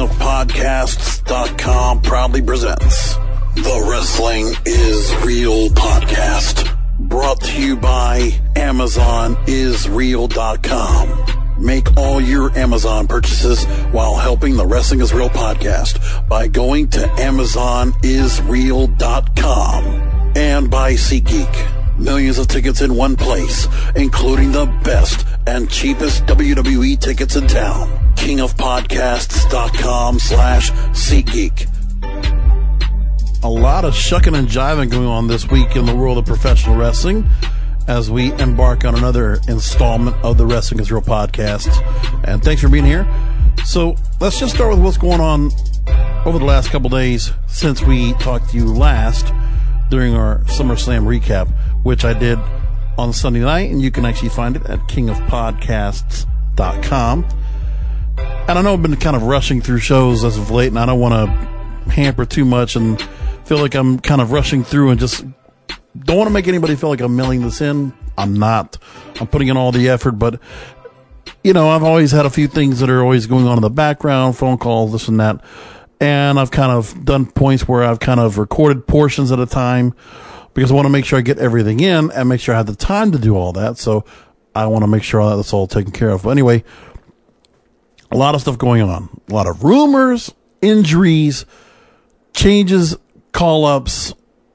KingofPodcasts.com proudly presents The Wrestling is Real podcast. Brought to you by AmazonIsReal.com. Make all your Amazon purchases while helping the Wrestling is Real podcast by going to AmazonIsReal.com and by SeatGeek. Millions of tickets in one place, including the best and cheapest WWE tickets in town. KingofPodcasts.com slash SeatGeek. A lot of shucking and jiving going on this week in the world of professional wrestling as we embark on another installment of the Wrestling is Real podcast. And thanks for being here. So let's just start with what's going on over the last couple days since we talked to you last during our SummerSlam recap, which I did on Sunday night, and you can actually find it at kingofpodcasts.com. And I know I've been kind of rushing through shows as of late, and I don't want to hamper too much and feel like I'm kind of rushing through and just don't want to make anybody feel like I'm mailing this in. I'm not. I'm putting in all the effort, but you know, I've always had a few things that are always going on in the background, phone calls, this and that. And I've kind of done points where I've kind of recorded portions at a time because I want to make sure I get everything in and make sure I have the time to do all that. So I want to make sure that's all taken care of. But anyway, a lot of stuff going on, a lot of rumors, injuries, changes, call ups,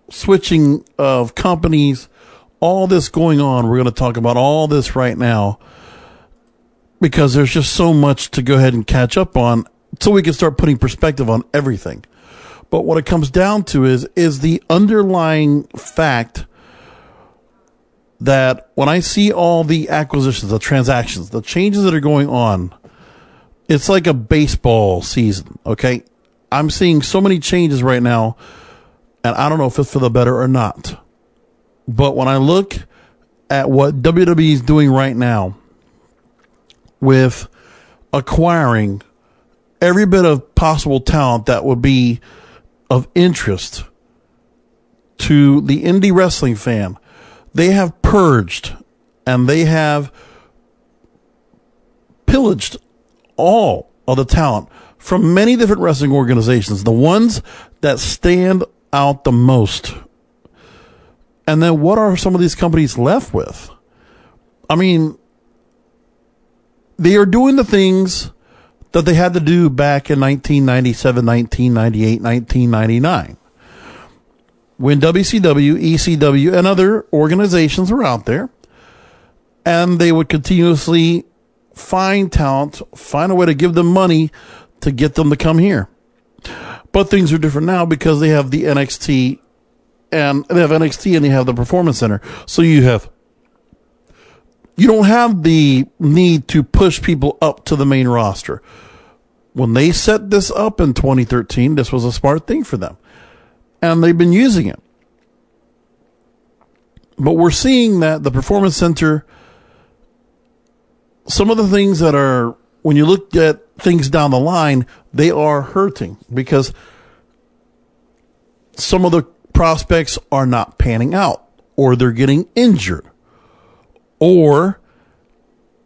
switching of companies, all this going on. We're going to talk about all this right now because there's just so much to go ahead and catch up on so we can start putting perspective on everything. But what it comes down to is is the underlying fact that when I see all the acquisitions, the transactions, the changes that are going on, it's like a baseball season, okay? I'm seeing so many changes right now, and I don't know if it's for the better or not. But when I look at what WWE is doing right now with acquiring every bit of possible talent that would be of interest to the indie wrestling fan, they have purged and they have pillaged all of the talent from many different wrestling organizations, the ones that stand out the most. And then what are some of these companies left with? I mean, they are doing the things that they had to do back in 1997, 1998, 1999. When WCW, ECW, and other organizations were out there, and they would continuously find talent, find a way to give them money to get them to come here. But things are different now because they have the NXT and they have NXT and they have the Performance Center. So you have you don't have the need to push people up to the main roster. When they set this up in 2013, this was a smart thing for them. And they've been using it. But we're seeing that the Performance Center, some of the things that are, when you look at things down the line, they are hurting because some of the prospects are not panning out or they're getting injured or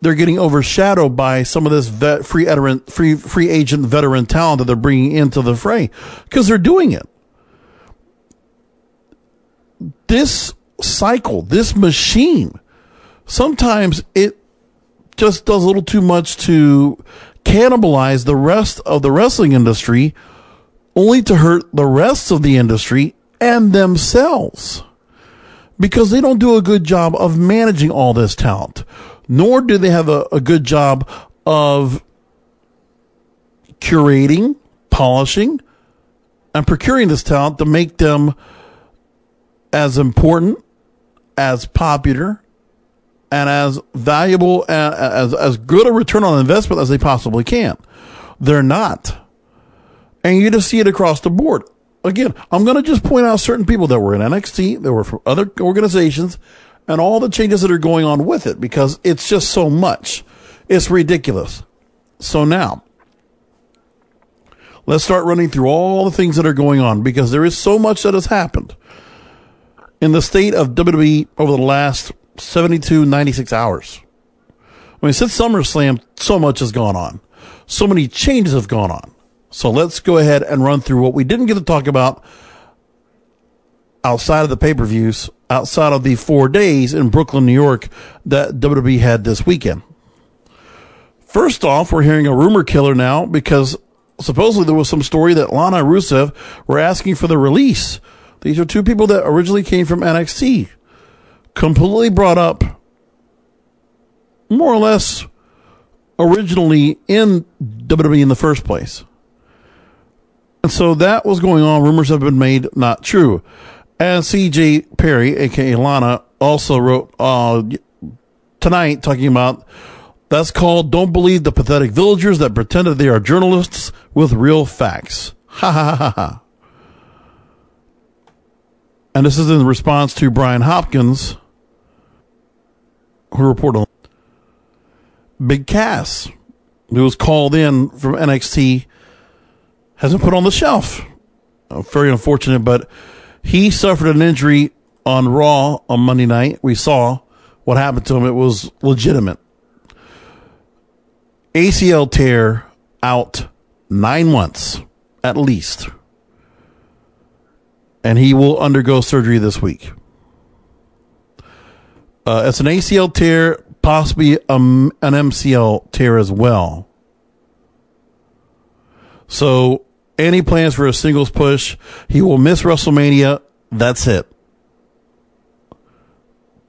they're getting overshadowed by some of this vet, free, veteran, free, free agent veteran talent that they're bringing into the fray because they're doing it. This cycle, this machine, sometimes it just does a little too much to cannibalize the rest of the wrestling industry only to hurt the rest of the industry and themselves. Because they don't do a good job of managing all this talent, nor do they have a, a good job of curating, polishing, and procuring this talent to make them as important, as popular, and as valuable, uh, as, as good a return on investment as they possibly can. They're not. And you just see it across the board again, I'm going to just point out certain people that were in NXT, that were from other organizations, and all the changes that are going on with it because it's just so much. It's ridiculous. So now, let's start running through all the things that are going on because there is so much that has happened in the state of WWE over the last 72, 96 hours. I mean, since SummerSlam, so much has gone on. So many changes have gone on. So let's go ahead and run through what we didn't get to talk about outside of the pay per views, outside of the four days in Brooklyn, New York that WWE had this weekend. First off, we're hearing a rumor killer now because supposedly there was some story that Lana Rusev were asking for the release. These are two people that originally came from NXT, completely brought up more or less originally in WWE in the first place. And so that was going on. Rumors have been made not true. And CJ Perry, aka Lana, also wrote uh, tonight talking about that's called Don't Believe the Pathetic Villagers That Pretended They Are Journalists with Real Facts. Ha ha ha ha. And this is in response to Brian Hopkins, who reported on Big Cass, who was called in from NXT, hasn't put on the shelf. Uh, very unfortunate, but he suffered an injury on Raw on Monday night. We saw what happened to him. It was legitimate. ACL tear out nine months at least. And he will undergo surgery this week. Uh, it's an ACL tear, possibly um, an MCL tear as well. So, any plans for a singles push? He will miss WrestleMania. That's it.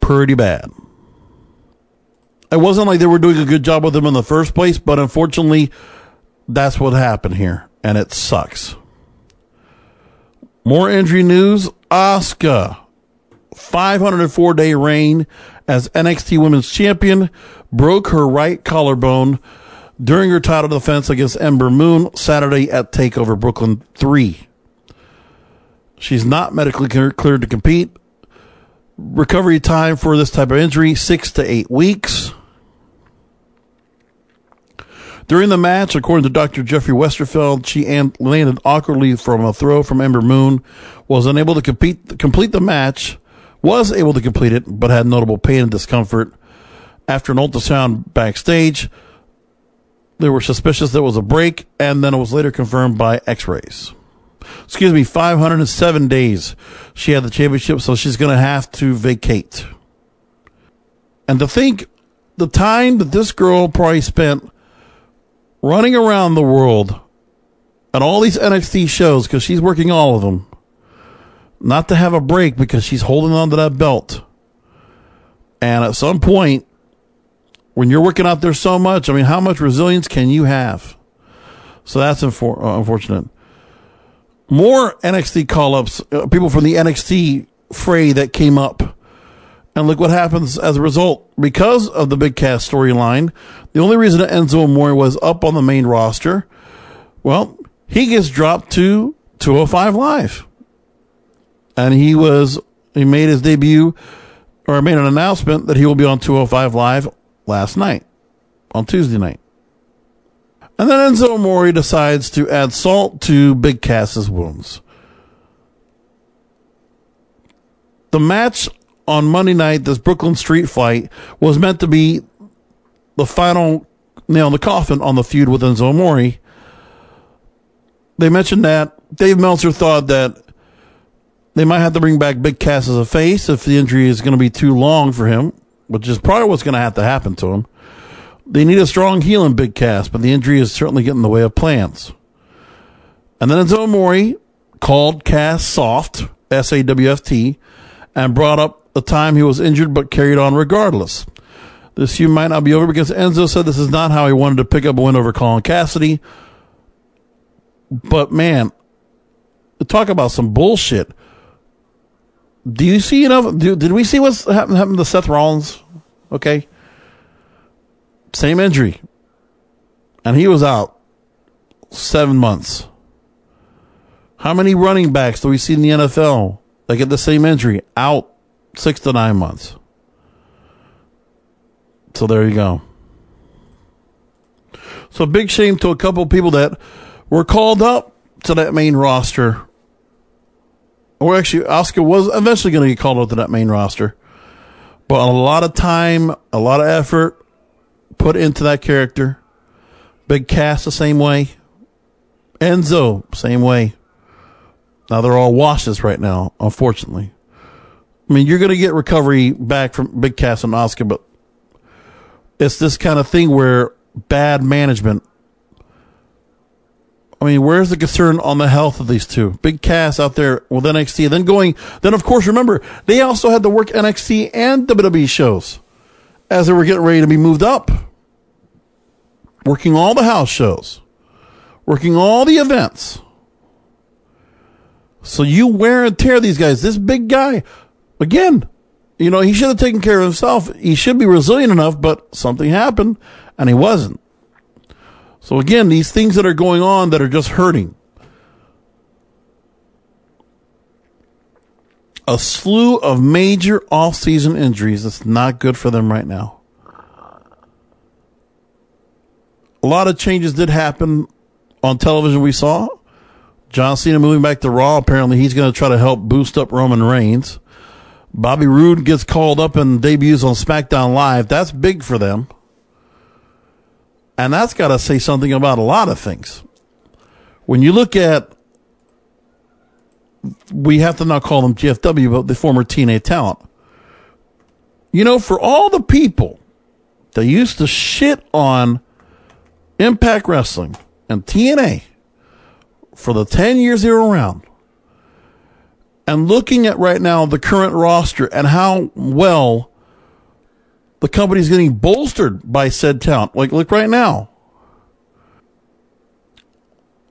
Pretty bad it wasn't like they were doing a good job with him in the first place, but unfortunately, that's what happened here, and it sucks. More injury news Asuka, 504 day reign as NXT Women's Champion, broke her right collarbone during her title defense against Ember Moon Saturday at TakeOver Brooklyn 3. She's not medically cleared to compete. Recovery time for this type of injury, six to eight weeks. During the match, according to Dr. Jeffrey Westerfeld, she landed awkwardly from a throw from Ember Moon, was unable to compete, complete the match, was able to complete it, but had notable pain and discomfort. After an ultrasound backstage, they were suspicious there was a break, and then it was later confirmed by x rays. Excuse me, 507 days she had the championship, so she's going to have to vacate. And to think the time that this girl probably spent running around the world on all these NXT shows because she's working all of them. Not to have a break because she's holding on to that belt. And at some point, when you're working out there so much, I mean, how much resilience can you have? So that's infor- uh, unfortunate. More NXT call ups, uh, people from the NXT fray that came up and look what happens as a result. Because of the Big Cass storyline, the only reason Enzo Amore was up on the main roster, well, he gets dropped to 205 Live. And he was, he made his debut or made an announcement that he will be on 205 Live last night, on Tuesday night. And then Enzo Amore decides to add salt to Big Cass's wounds. The match on Monday night, this Brooklyn street fight was meant to be the final nail in the coffin on the feud with Enzo Amore. They mentioned that Dave Meltzer thought that they might have to bring back Big Cass as a face if the injury is going to be too long for him, which is probably what's going to have to happen to him. They need a strong heel in Big Cass, but the injury is certainly getting in the way of plans. And then Enzo Amore called Cass soft, S A W F T, and brought up the time he was injured but carried on regardless. This feud might not be over because Enzo said this is not how he wanted to pick up a win over Colin Cassady. But man, talk about some bullshit. Do you see enough? Do, did we see what's happened, happened to Seth Rollins? Okay. Same injury. And he was out seven months. How many running backs do we see in the NFL that get the same injury? Out six to nine months. So there you go. So big shame to a couple people that were called up to that main roster. Or actually, Asuka was eventually going to get called up to that main roster. But a lot of time, a lot of effort put into that character. Big Cass the same way. Enzo, same way. Now they're all washes right now, unfortunately. I mean, you're going to get recovery back from Big Cass and Asuka, but it's this kind of thing where bad management. I mean, where's the concern on the health of these two? Big Cass out there with NXT, then going, then of course, remember, they also had to work NXT and WWE shows as they were getting ready to be moved up. Working all the house shows, working all the events. So you wear and tear these guys. This big guy, again, you know, he should have taken care of himself. He should be resilient enough, but something happened and he wasn't. So again, these things that are going on that are just hurting. A slew of major off-season injuries that's not good for them right now. A lot of changes did happen on television we saw. John Cena moving back to Raw. Apparently he's going to try to help boost up Roman Reigns. Bobby Roode gets called up and debuts on SmackDown Live. That's big for them. And that's got to say something about a lot of things. When you look at, we have to not call them GFW, but the former TNA talent. You know, for all the people that used to shit on Impact Wrestling and TNA for the 10 years they were around, and looking at right now the current roster and how well the company's getting bolstered by said talent. Like, look right now.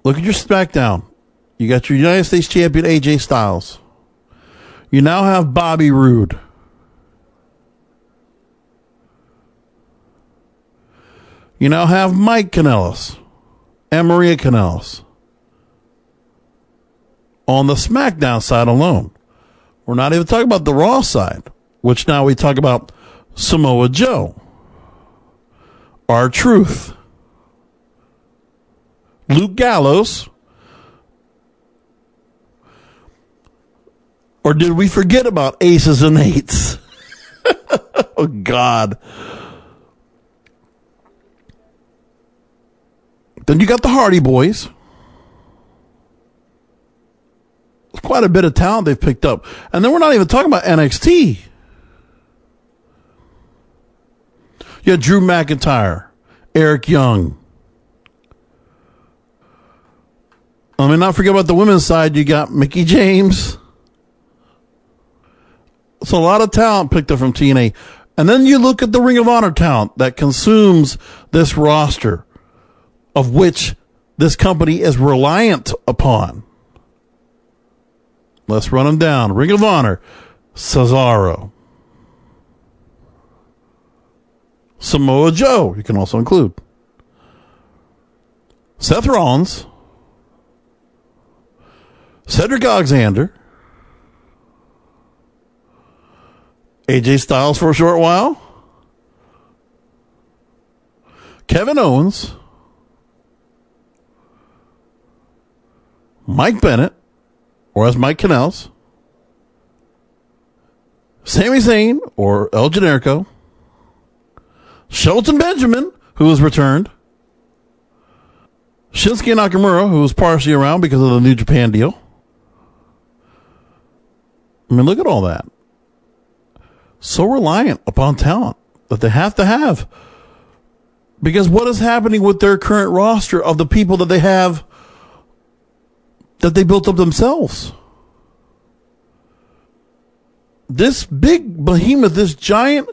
Look at your SmackDown. You got your United States champion AJ Styles. You now have Bobby Roode. You now have Mike Kanellis and Maria Kanellis on the SmackDown side alone. We're not even talking about the Raw side, which now we talk about Samoa Joe, R-Truth, Luke Gallows, or did we forget about aces and eights? oh God. Then you got the Hardy Boys. Quite a bit of talent they've picked up. And then we're not even talking about NXT. You had Drew McIntyre, Eric Young. Let me not forget about the women's side. You got Mickie James. It's a lot of talent picked up from TNA. And then you look at the Ring of Honor talent that consumes this roster, of which this company is reliant upon. Let's run them down. Ring of Honor, Cesaro. Samoa Joe, you can also include. Seth Rollins. Cedric Alexander. AJ Styles for a short while. Kevin Owens. Mike Bennett or as Mike Kanellis, Sami Zayn, or El Generico, Shelton Benjamin, who has returned, Shinsuke Nakamura, who was partially around because of the New Japan deal. I mean, look at all that. So reliant upon talent that they have to have. Because what is happening with their current roster of the people that they have that they built up themselves. This big behemoth, this giant,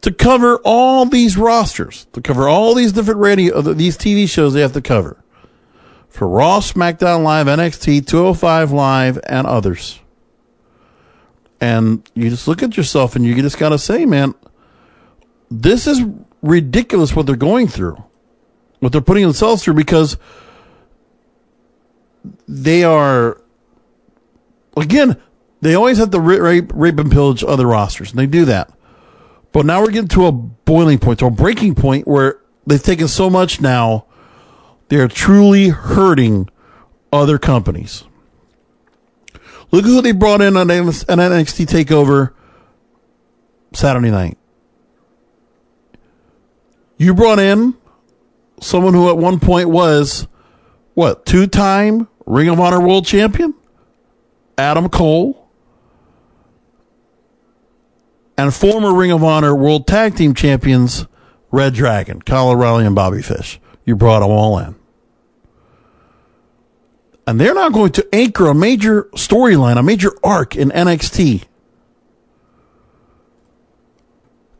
to cover all these rosters, to cover all these different radio, uh, these TV shows they have to cover. For Raw, SmackDown Live, NXT, 205 Live, and others. And you just look at yourself and you just gotta say, man, this is ridiculous what they're going through. What they're putting themselves through because they are again they always have to rape, rape and pillage other rosters and they do that. But now we're getting to a boiling point to a breaking point where they've taken so much now they're truly hurting other companies. Look who they brought in on an NXT takeover Saturday night. You brought in someone who at one point was what, two time Ring of Honor World Champion, Adam Cole, and former Ring of Honor World Tag Team Champions, Red Dragon, Kyle O'Reilly, and Bobby Fish. You brought them all in. And they're not going to anchor a major storyline, a major arc in NXT.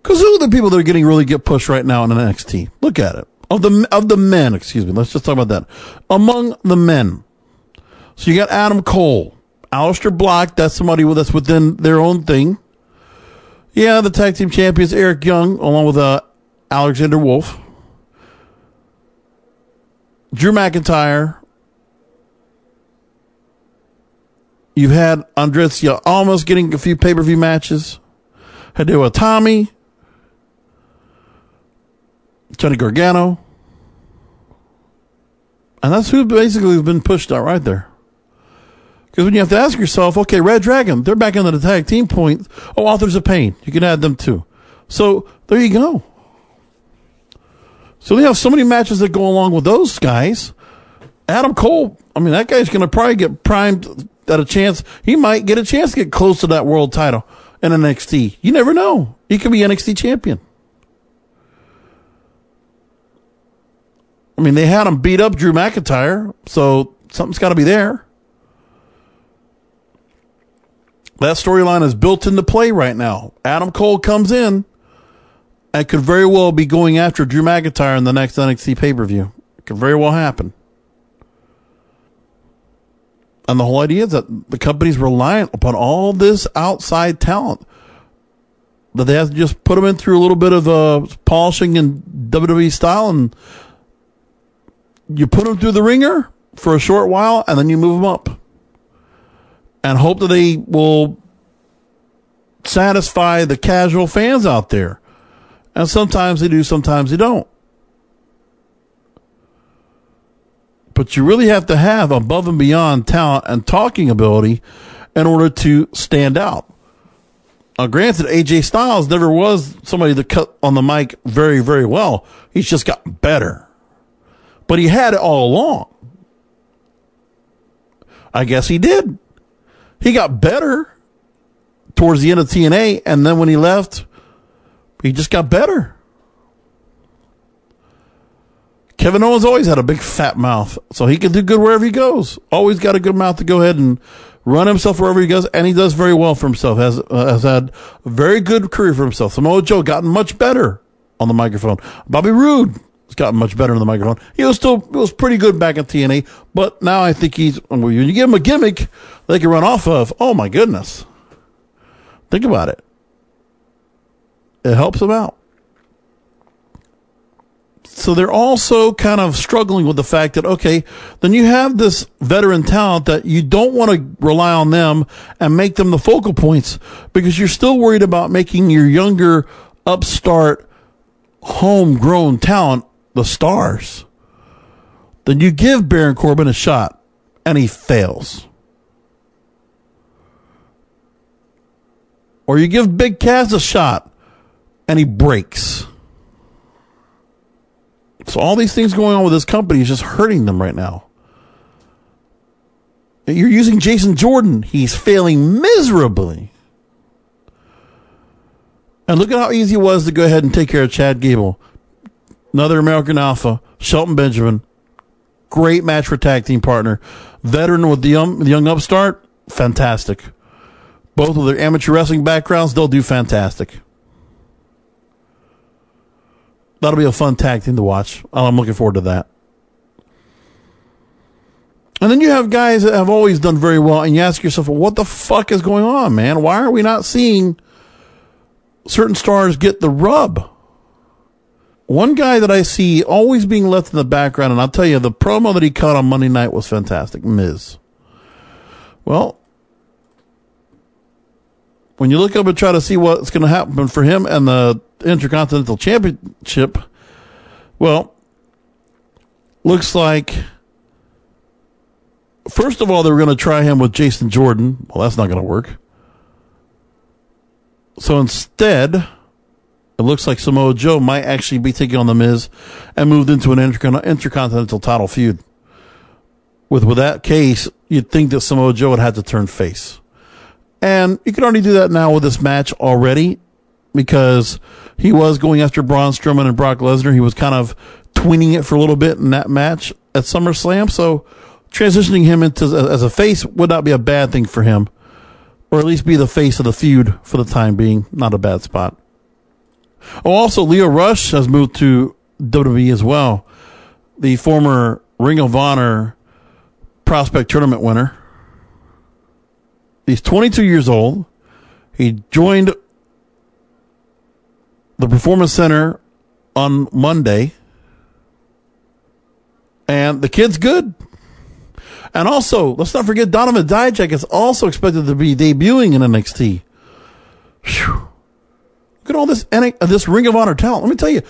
Because who are the people that are getting really get pushed right now in NXT? Look at it. Of the of the men, excuse me. Let's just talk about that. Among the men. So you got Adam Cole, Aleister Black, that's somebody that's within their own thing. Yeah, the tag team champions Eric Young, along with uh, Alexander Wolfe. Drew McIntyre. You've had Andrade almost getting a few pay per view matches. Hideo Itami. Johnny Gargano. And that's who basically has been pushed out right there. Because when you have to ask yourself, okay, Red Dragon, they're back into the tag team point. Oh, Authors of Pain, you can add them too. So there you go. So they have so many matches that go along with those guys. Adam Cole, I mean, that guy's going to probably get primed at a chance. He might get a chance to get close to that world title in NXT. You never know. He could be NXT champion. I mean, they had him beat up Drew McIntyre, so something's got to be there. That storyline is built into play right now. Adam Cole comes in and could very well be going after Drew McIntyre in the next NXT pay per view. It could very well happen. And the whole idea is that the company's reliant upon all this outside talent. That they have to just put them in through a little bit of uh, polishing in WWE style and you put them through the ringer for a short while and then you move them up and hope that they will satisfy the casual fans out there. And sometimes they do, sometimes they don't. But you really have to have above and beyond talent and talking ability in order to stand out. Now, granted, AJ Styles never was somebody that cut on the mic very, very well. He's just gotten better but he had it all along. I guess he did. He got better towards the end of TNA, and then when he left, he just got better. Kevin Owens always had a big fat mouth, so he can do good wherever he goes. Always got a good mouth to go ahead and run himself wherever he goes, and he does very well for himself. Has uh, has had a very good career for himself. Samoa Joe gotten much better on the microphone. Bobby Roode He's gotten much better in the microphone. He was still it was pretty good back at TNA, but now I think he's when you give him a gimmick they can run off of. Oh my goodness! Think about it. It helps him out. So they're also kind of struggling with the fact that okay, then you have this veteran talent that you don't want to rely on them and make them the focal points because you're still worried about making your younger upstart homegrown talent the stars, then you give Baron Corbin a shot and he fails. Or you give Big Cass a shot and he breaks. So all these things going on with this company is just hurting them right now. You're using Jason Jordan. He's failing miserably. And look at how easy it was to go ahead and take care of Chad Gable another American Alpha, Shelton Benjamin. Great match for tag team partner. Veteran with the young, the young upstart, fantastic. Both with their amateur wrestling backgrounds, they'll do fantastic. That'll be a fun tag team to watch. I'm looking forward to that. And then you have guys that have always done very well, and you ask yourself, well, what the fuck is going on, man? Why are we not seeing certain stars get the rub? One guy that I see always being left in the background, and I'll tell you, the promo that he cut on Monday night was fantastic. Miz. Well, when you look up and try to see what's going to happen for him and the Intercontinental Championship, well, looks like first of all they were going to try him with Jason Jordan. Well, that's not going to work. So instead it looks like Samoa Joe might actually be taking on The Miz and moved into an intercon- intercontinental title feud. with with that case, you'd think that Samoa Joe would have to turn face, and you can already do that now with this match already, because he was going after Braun Strowman and Brock Lesnar. He was kind of tweening it for a little bit in that match at SummerSlam, so transitioning him into as a face would not be a bad thing for him, or at least be the face of the feud for the time being. Not a bad spot. Oh, also Lio Rush has moved to WWE as well. The former Ring of Honor prospect tournament winner. He's 22 years old. He joined the Performance Center on Monday. And the kid's good. And also, let's not forget Donovan Dijak is also expected to be debuting in NXT. Whew. Look at all this uh, this Ring of Honor talent. Let me tell you,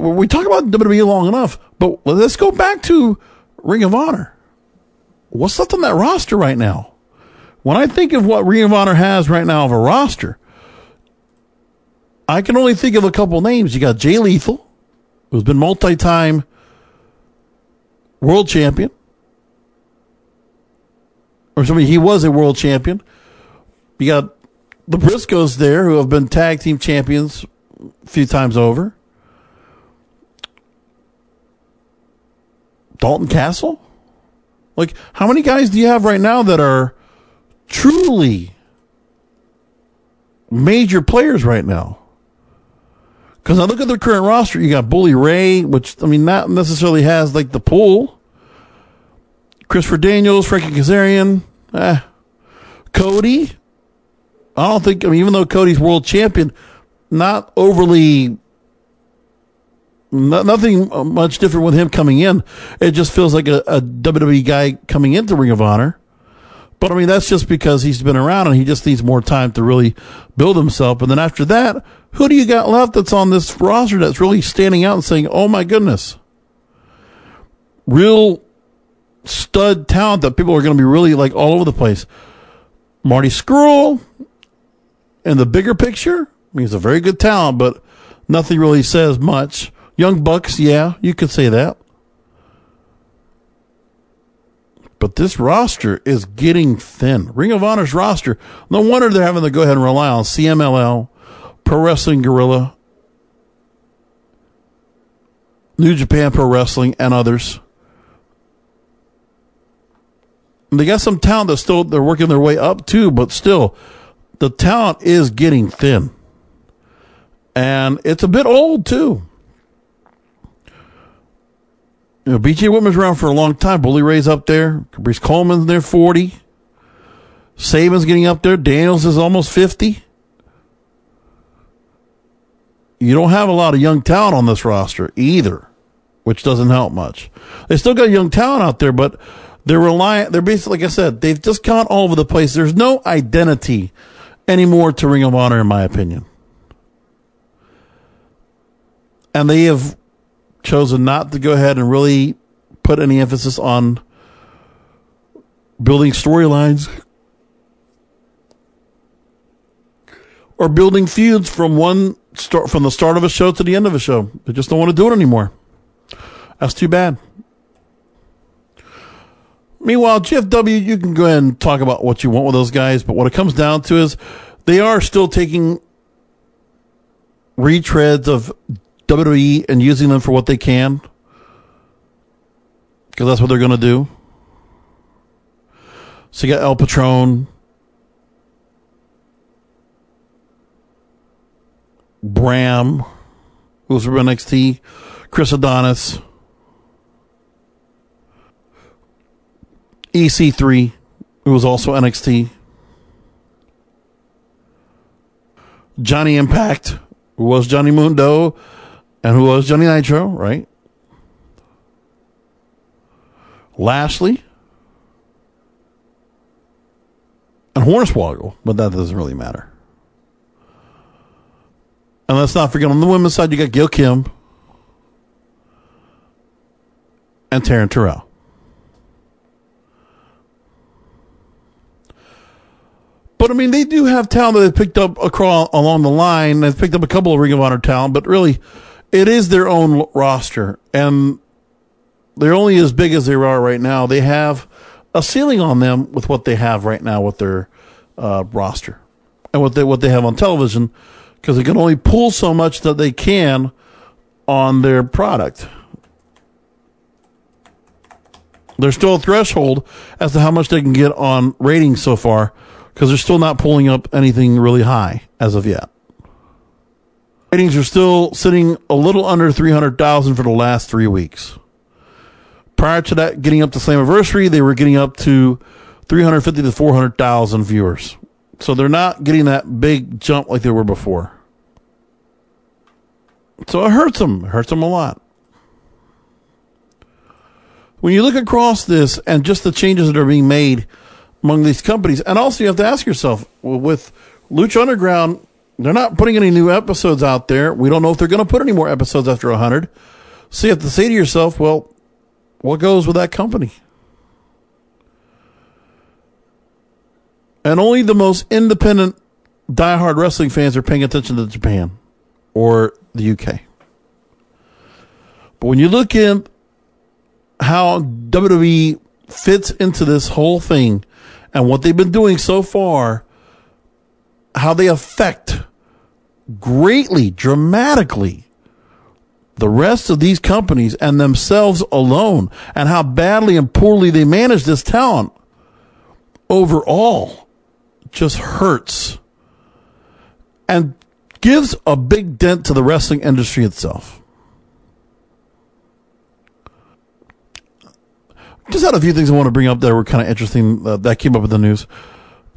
we talk about WWE long enough, but let's go back to Ring of Honor. What's left on that roster right now? When I think of what Ring of Honor has right now of a roster, I can only think of a couple names. You got Jay Lethal, who's been multi-time world champion or something. He was a world champion. You got the Briscoes there who have been tag team champions a few times over. Dalton Castle? Like, how many guys do you have right now that are truly major players right now? Because I look at their current roster, you got Bully Ray, which, I mean, not necessarily has like the pool. Christopher Daniels, Frankie Kazarian, eh. Cody. I don't think, I mean, even though Cody's world champion, not overly, not, nothing much different with him coming in. It just feels like a, a WWE guy coming into Ring of Honor. But I mean, that's just because he's been around and he just needs more time to really build himself. And then after that, who do you got left that's on this roster that's really standing out and saying, oh my goodness? Real stud talent that people are going to be really like all over the place. Marty Scurll, in the bigger picture, he's a very good talent, but nothing really says much. Young Bucks, yeah, you could say that. But this roster is getting thin. Ring of Honor's roster. No wonder they're having to go ahead and rely on CMLL, Pro Wrestling Guerrilla, New Japan Pro Wrestling, and others they got some talent that still they're working their way up too, but still, the talent is getting thin, and it's a bit old too. You know, BJ Whitmer's around for a long time. Bully Ray's up there. Caprice Coleman's near forty. Sabin's getting up there. Daniels is almost fifty. You don't have a lot of young talent on this roster either, which doesn't help much. They still got young talent out there, but they're reliant. They're basically, like I said, they've just gone all over the place. There's no identity anymore to Ring of Honor, in my opinion. And they have chosen not to go ahead and really put any emphasis on building storylines or building feuds from one start from the start of a show to the end of a show. They just don't want to do it anymore. That's too bad. Meanwhile, GFW, you can go ahead and talk about what you want with those guys, but what it comes down to is they are still taking retreads of WWE and using them for what they can. Because that's what they're going to do. So you got El Patron, Bram, who's from NXT, Chris Adonis. EC3, who was also NXT. Johnny Impact, was Johnny Mundo, and who was Johnny Nitro, right? Lashley. And Hornswoggle, but that doesn't really matter. And let's not forget on the women's side, you got Gail Kim and Taryn Terrell. But I mean, they do have talent that they've picked up across along the line. They've picked up a couple of Ring of Honor talent, but really, it is their own roster, and they're only as big as they are right now. They have a ceiling on them with what they have right now with their uh, roster and what they what they have on television because they can only pull so much that they can on their product. There's still a threshold as to how much they can get on ratings so far because they're still not pulling up anything really high as of yet. Ratings are still sitting a little under 300,000 for the last three weeks. Prior to that, getting up to Slammiversary, they were getting up to 350 to 400,000 viewers. So they're not getting that big jump like they were before. So it hurts them. It hurts them a lot. When you look across this and just the changes that are being made among these companies, and also you have to ask yourself with Lucha Underground, they're not putting any new episodes out there. We don't know if they're going to put any more episodes after 100. So you have to say to yourself, well, what goes with that company? And only the most independent, diehard wrestling fans are paying attention to Japan or the UK. But when you look at how WWE fits into this whole thing and what they've been doing so far, how they affect greatly, dramatically the rest of these companies and themselves alone, and how badly and poorly they manage this talent overall just hurts and gives a big dent to the wrestling industry itself. Just had a few things I want to bring up that were kind of interesting uh, that came up in the news.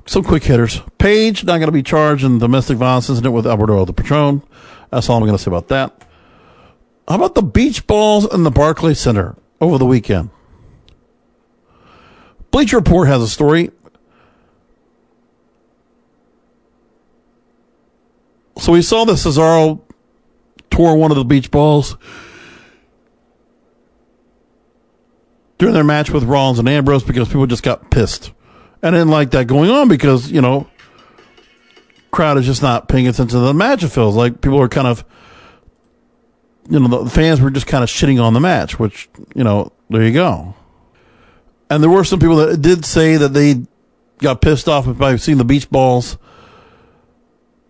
Some quick hitters. Paige not going to be charged in domestic violence incident with Alberto the Patron. That's all I'm going to say about that. How about the beach balls in the Barclays Center over the weekend? Bleacher Report has a story. So we saw that Cesaro tore one of the beach balls during their match with Rollins and Ambrose because people just got pissed. And didn't like that going on because, you know, crowd is just not paying attention to the match, it feels like. People are kind of, you know, the fans were just kind of shitting on the match, which, you know, there you go. And there were some people that did say that they got pissed off by seeing the beach balls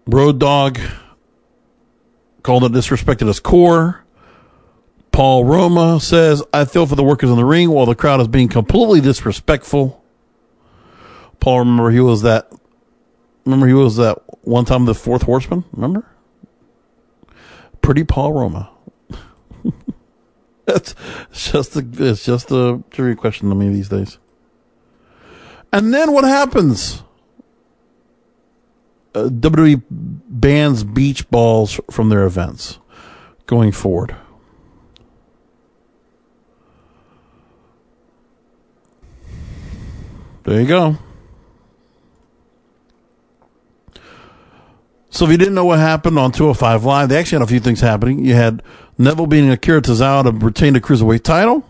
Road Dog called it disrespected his core. Paul Roma says, I feel for the workers in the ring while the crowd is being completely disrespectful. Paul, remember he was that, remember he was that one time the fourth horseman? Remember? Pretty Paul Roma. it's just a, it's just a jury question to me these days. And then what happens? uh, WWE bans beach balls from their events going forward. There you go. So if you didn't know what happened on 205 Live, they actually had a few things happening. You had Neville beating Akira Tozawa to retain the Cruiserweight title.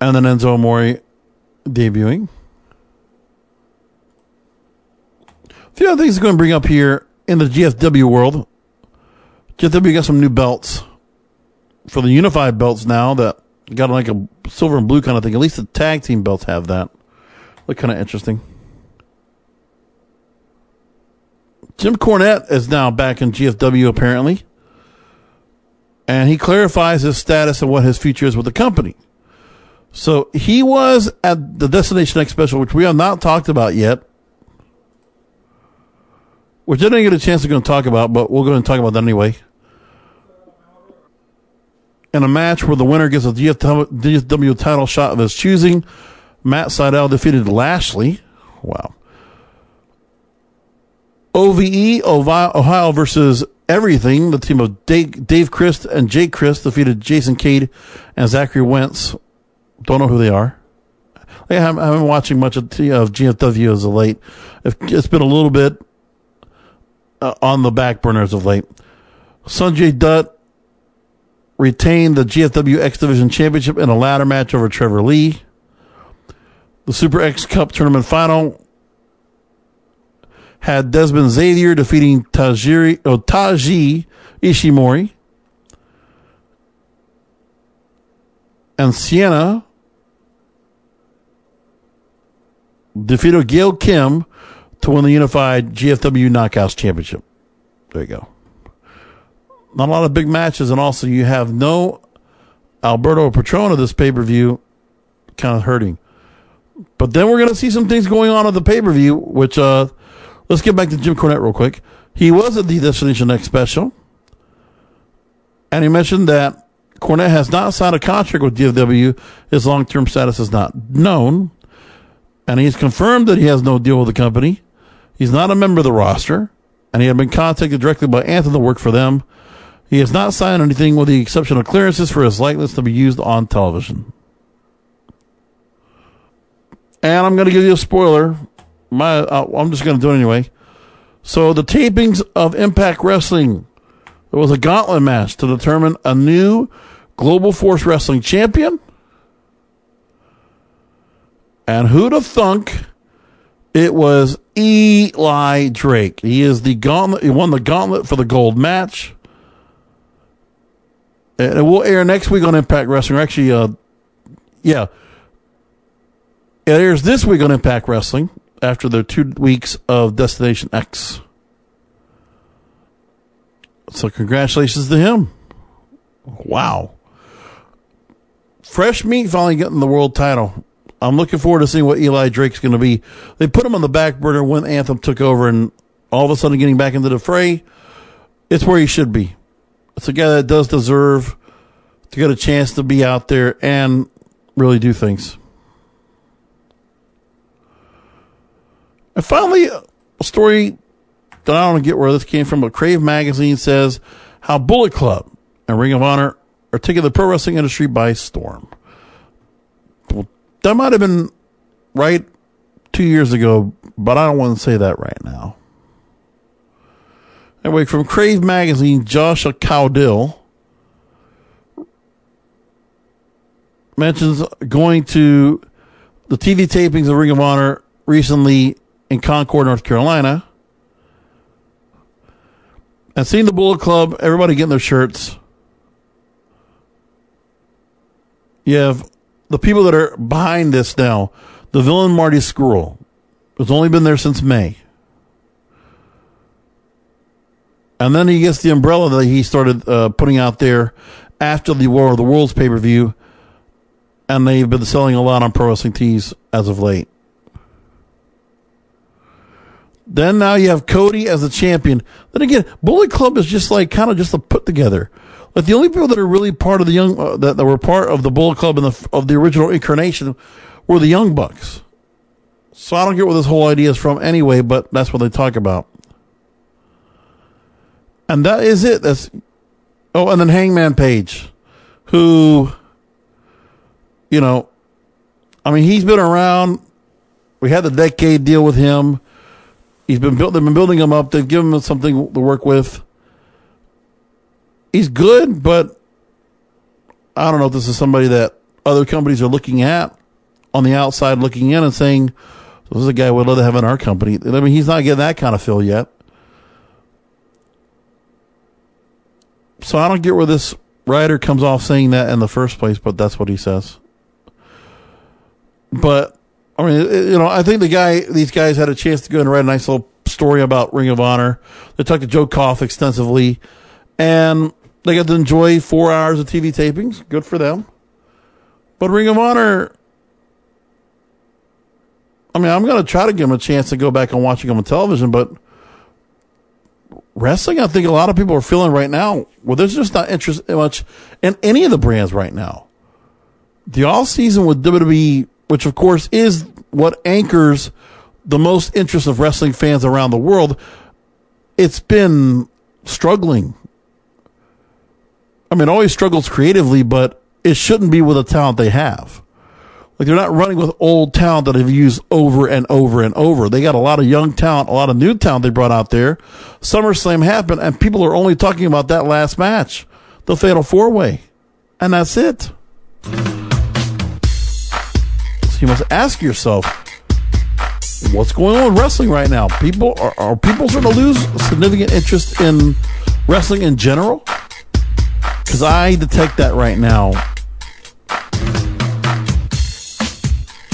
And then Enzo Amore debuting. A few other things I'm going to bring up here in the GFW world, GFW got some new belts for the unified belts now that got like a silver and blue kind of thing. At least the tag team belts have that. Look kind of interesting. Jim Cornette is now back in GFW apparently. And he clarifies his status and what his future is with the company. So he was at the Destination X special, which we have not talked about yet which I didn't get a chance to go and talk about, but we're going to talk about that anyway. In a match where the winner gets a GFW title shot of his choosing, Matt Sydal defeated Lashley. Wow. OVE, Ohio versus Everything, the team of Dave, Dave Crist and Jake Crist defeated Jason Cade and Zachary Wentz. Don't know who they are. I haven't, been watching much of, of GFW as of late. It's been a little bit uh, on the back burner as of late. Sanjay Dutt retained the GFW X Division Championship in a ladder match over Trevor Lee. The Super X Cup tournament final had Desmond Xavier defeating Tajiri, oh, Taiji Ishimori. And Sienna defeated Gail Kim to win the unified GFW Knockouts Championship. There you go. Not a lot of big matches, and also you have no Alberto Petrona this pay per view, kind of hurting. But then we're going to see some things going on at the pay per view, which, uh, let's get back to Jim Cornette real quick. He was at the Destination X special, and he mentioned that Cornette has not signed a contract with GFW. His long term status is not known, and he's confirmed that he has no deal with the company. He's not a member of the roster, and he had been contacted directly by Anthem to work for them. He has not signed anything with the exception of clearances for his likeness to be used on television. And I'm going to give you a spoiler. My, uh, I'm just going to do it anyway. So the tapings of Impact Wrestling, there was a gauntlet match to determine a new Global Force Wrestling champion. And who'd have thunk it was Eli Drake. He is the gauntlet. He won the gauntlet for the gold match. And it will air next week on Impact Wrestling. Actually, uh, yeah, it airs this week on Impact Wrestling after the two weeks of Destination X. So congratulations to him. Wow. Fresh meat finally getting the world title. I'm looking forward to seeing what Eli Drake's going to be. They put him on the back burner when Anthem took over and all of a sudden getting back into the fray. It's where he should be. It's a guy that does deserve to get a chance to be out there and really do things. And finally, a story that I don't get where this came from, but Crave Magazine says how Bullet Club and Ring of Honor are taking the pro wrestling industry by storm. Well, that might have been right two years ago, but I don't want to say that right now. Anyway, from Crave Magazine, Joshua Caudill mentions going to the TV tapings of Ring of Honor recently in Concord, North Carolina, and seeing the Bullet Club, everybody getting their shirts. You have the people that are behind this now. The villain Marty Scurll has only been there since May. And then he gets the umbrella that he started uh, putting out there after the War of the Worlds pay per view. And they've been selling a lot on Pro Wrestling Tees as of late. Then now you have Cody as the champion. Then again, Bullet Club is just like kind of just a put together. Like the only people that are really part of the young uh, that, that were part of the Bullet Club and the of the original incarnation were the Young Bucks. So I don't get where this whole idea is from anyway, but that's what they talk about. And that is it. That's oh, and then Hangman Page, who, you know, I mean, he's been around. We had the decade deal with him. He's been built. They've been building him up. They've given him something to work with. He's good, but I don't know if this is somebody that other companies are looking at on the outside, looking in and saying, "This is a guy we'd love to have in our company." I mean, he's not getting that kind of feel yet. So I don't get where this writer comes off saying that in the first place, but that's what he says. But I mean, you know, I think the guy, these guys had a chance to go and write a nice little story about Ring of Honor. They talked to Joe Koff extensively, and they got to enjoy four hours of TV tapings. Good for them. But Ring of Honor, I mean, I'm going to try to give them a chance to go back and watching them on television, but wrestling, I think a lot of people are feeling right now. Well, there's just not interest much in any of the brands right now. The off season with WWE, which of course is what anchors the most interest of wrestling fans around the world, it's been struggling. I mean, always struggles creatively, but it shouldn't be with the talent they have. Like they're not running with old talent that they've used over and over and over. They got a lot of young talent, a lot of new talent they brought out there. SummerSlam happened, and people are only talking about that last match, the Fatal Four Way, and that's it. So you must ask yourself, what's going on with wrestling right now? People are, are people starting to lose significant interest in wrestling in general? Because I detect that right now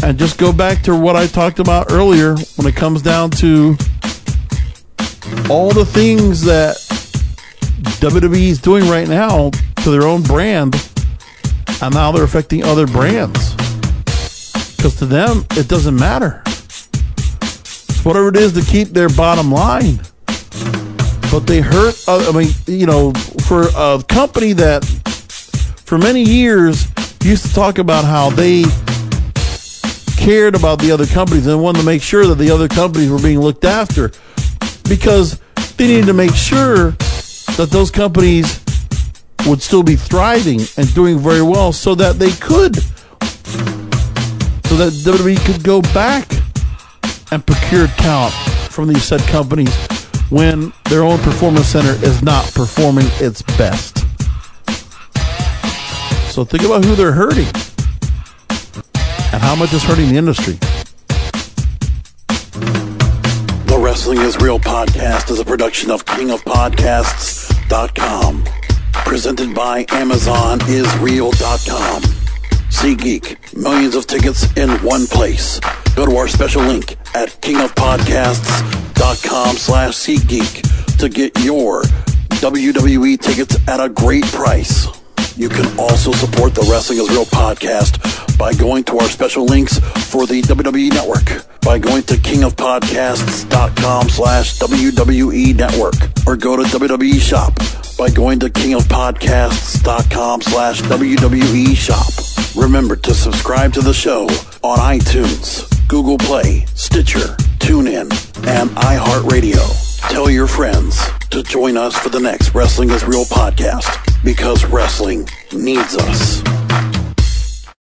And just go back to what I talked about earlier when it comes down to all the things that WWE is doing right now to their own brand, and now they're affecting other brands. Because to them, it doesn't matter. It's whatever it is to keep their bottom line. But they hurt, uh, I mean, you know, for a company that for many years used to talk about how they cared about the other companies and wanted to make sure that the other companies were being looked after because they needed to make sure that those companies would still be thriving and doing very well so that they could so that WWE could go back and procure talent from these said companies when their own performance center is not performing its best. So think about who they're hurting and how much is hurting the industry. The Wrestling is Real podcast is a production of kingofpodcasts.com. Presented by AmazonIsReal.com. SeatGeek, millions of tickets in one place. Go to our special link at kingofpodcasts.com slash SeatGeek to get your WWE tickets at a great price. You can also support the Wrestling is Real podcast by going to our special links for the WWE Network by going to kingofpodcasts.com slash WWE Network or go to WWE Shop by going to kingofpodcasts.com slash WWE Shop. Remember to subscribe to the show on iTunes, Google Play, Stitcher, TuneIn, and iHeartRadio. Tell your friends to join us for the next Wrestling is Real podcast because wrestling needs us.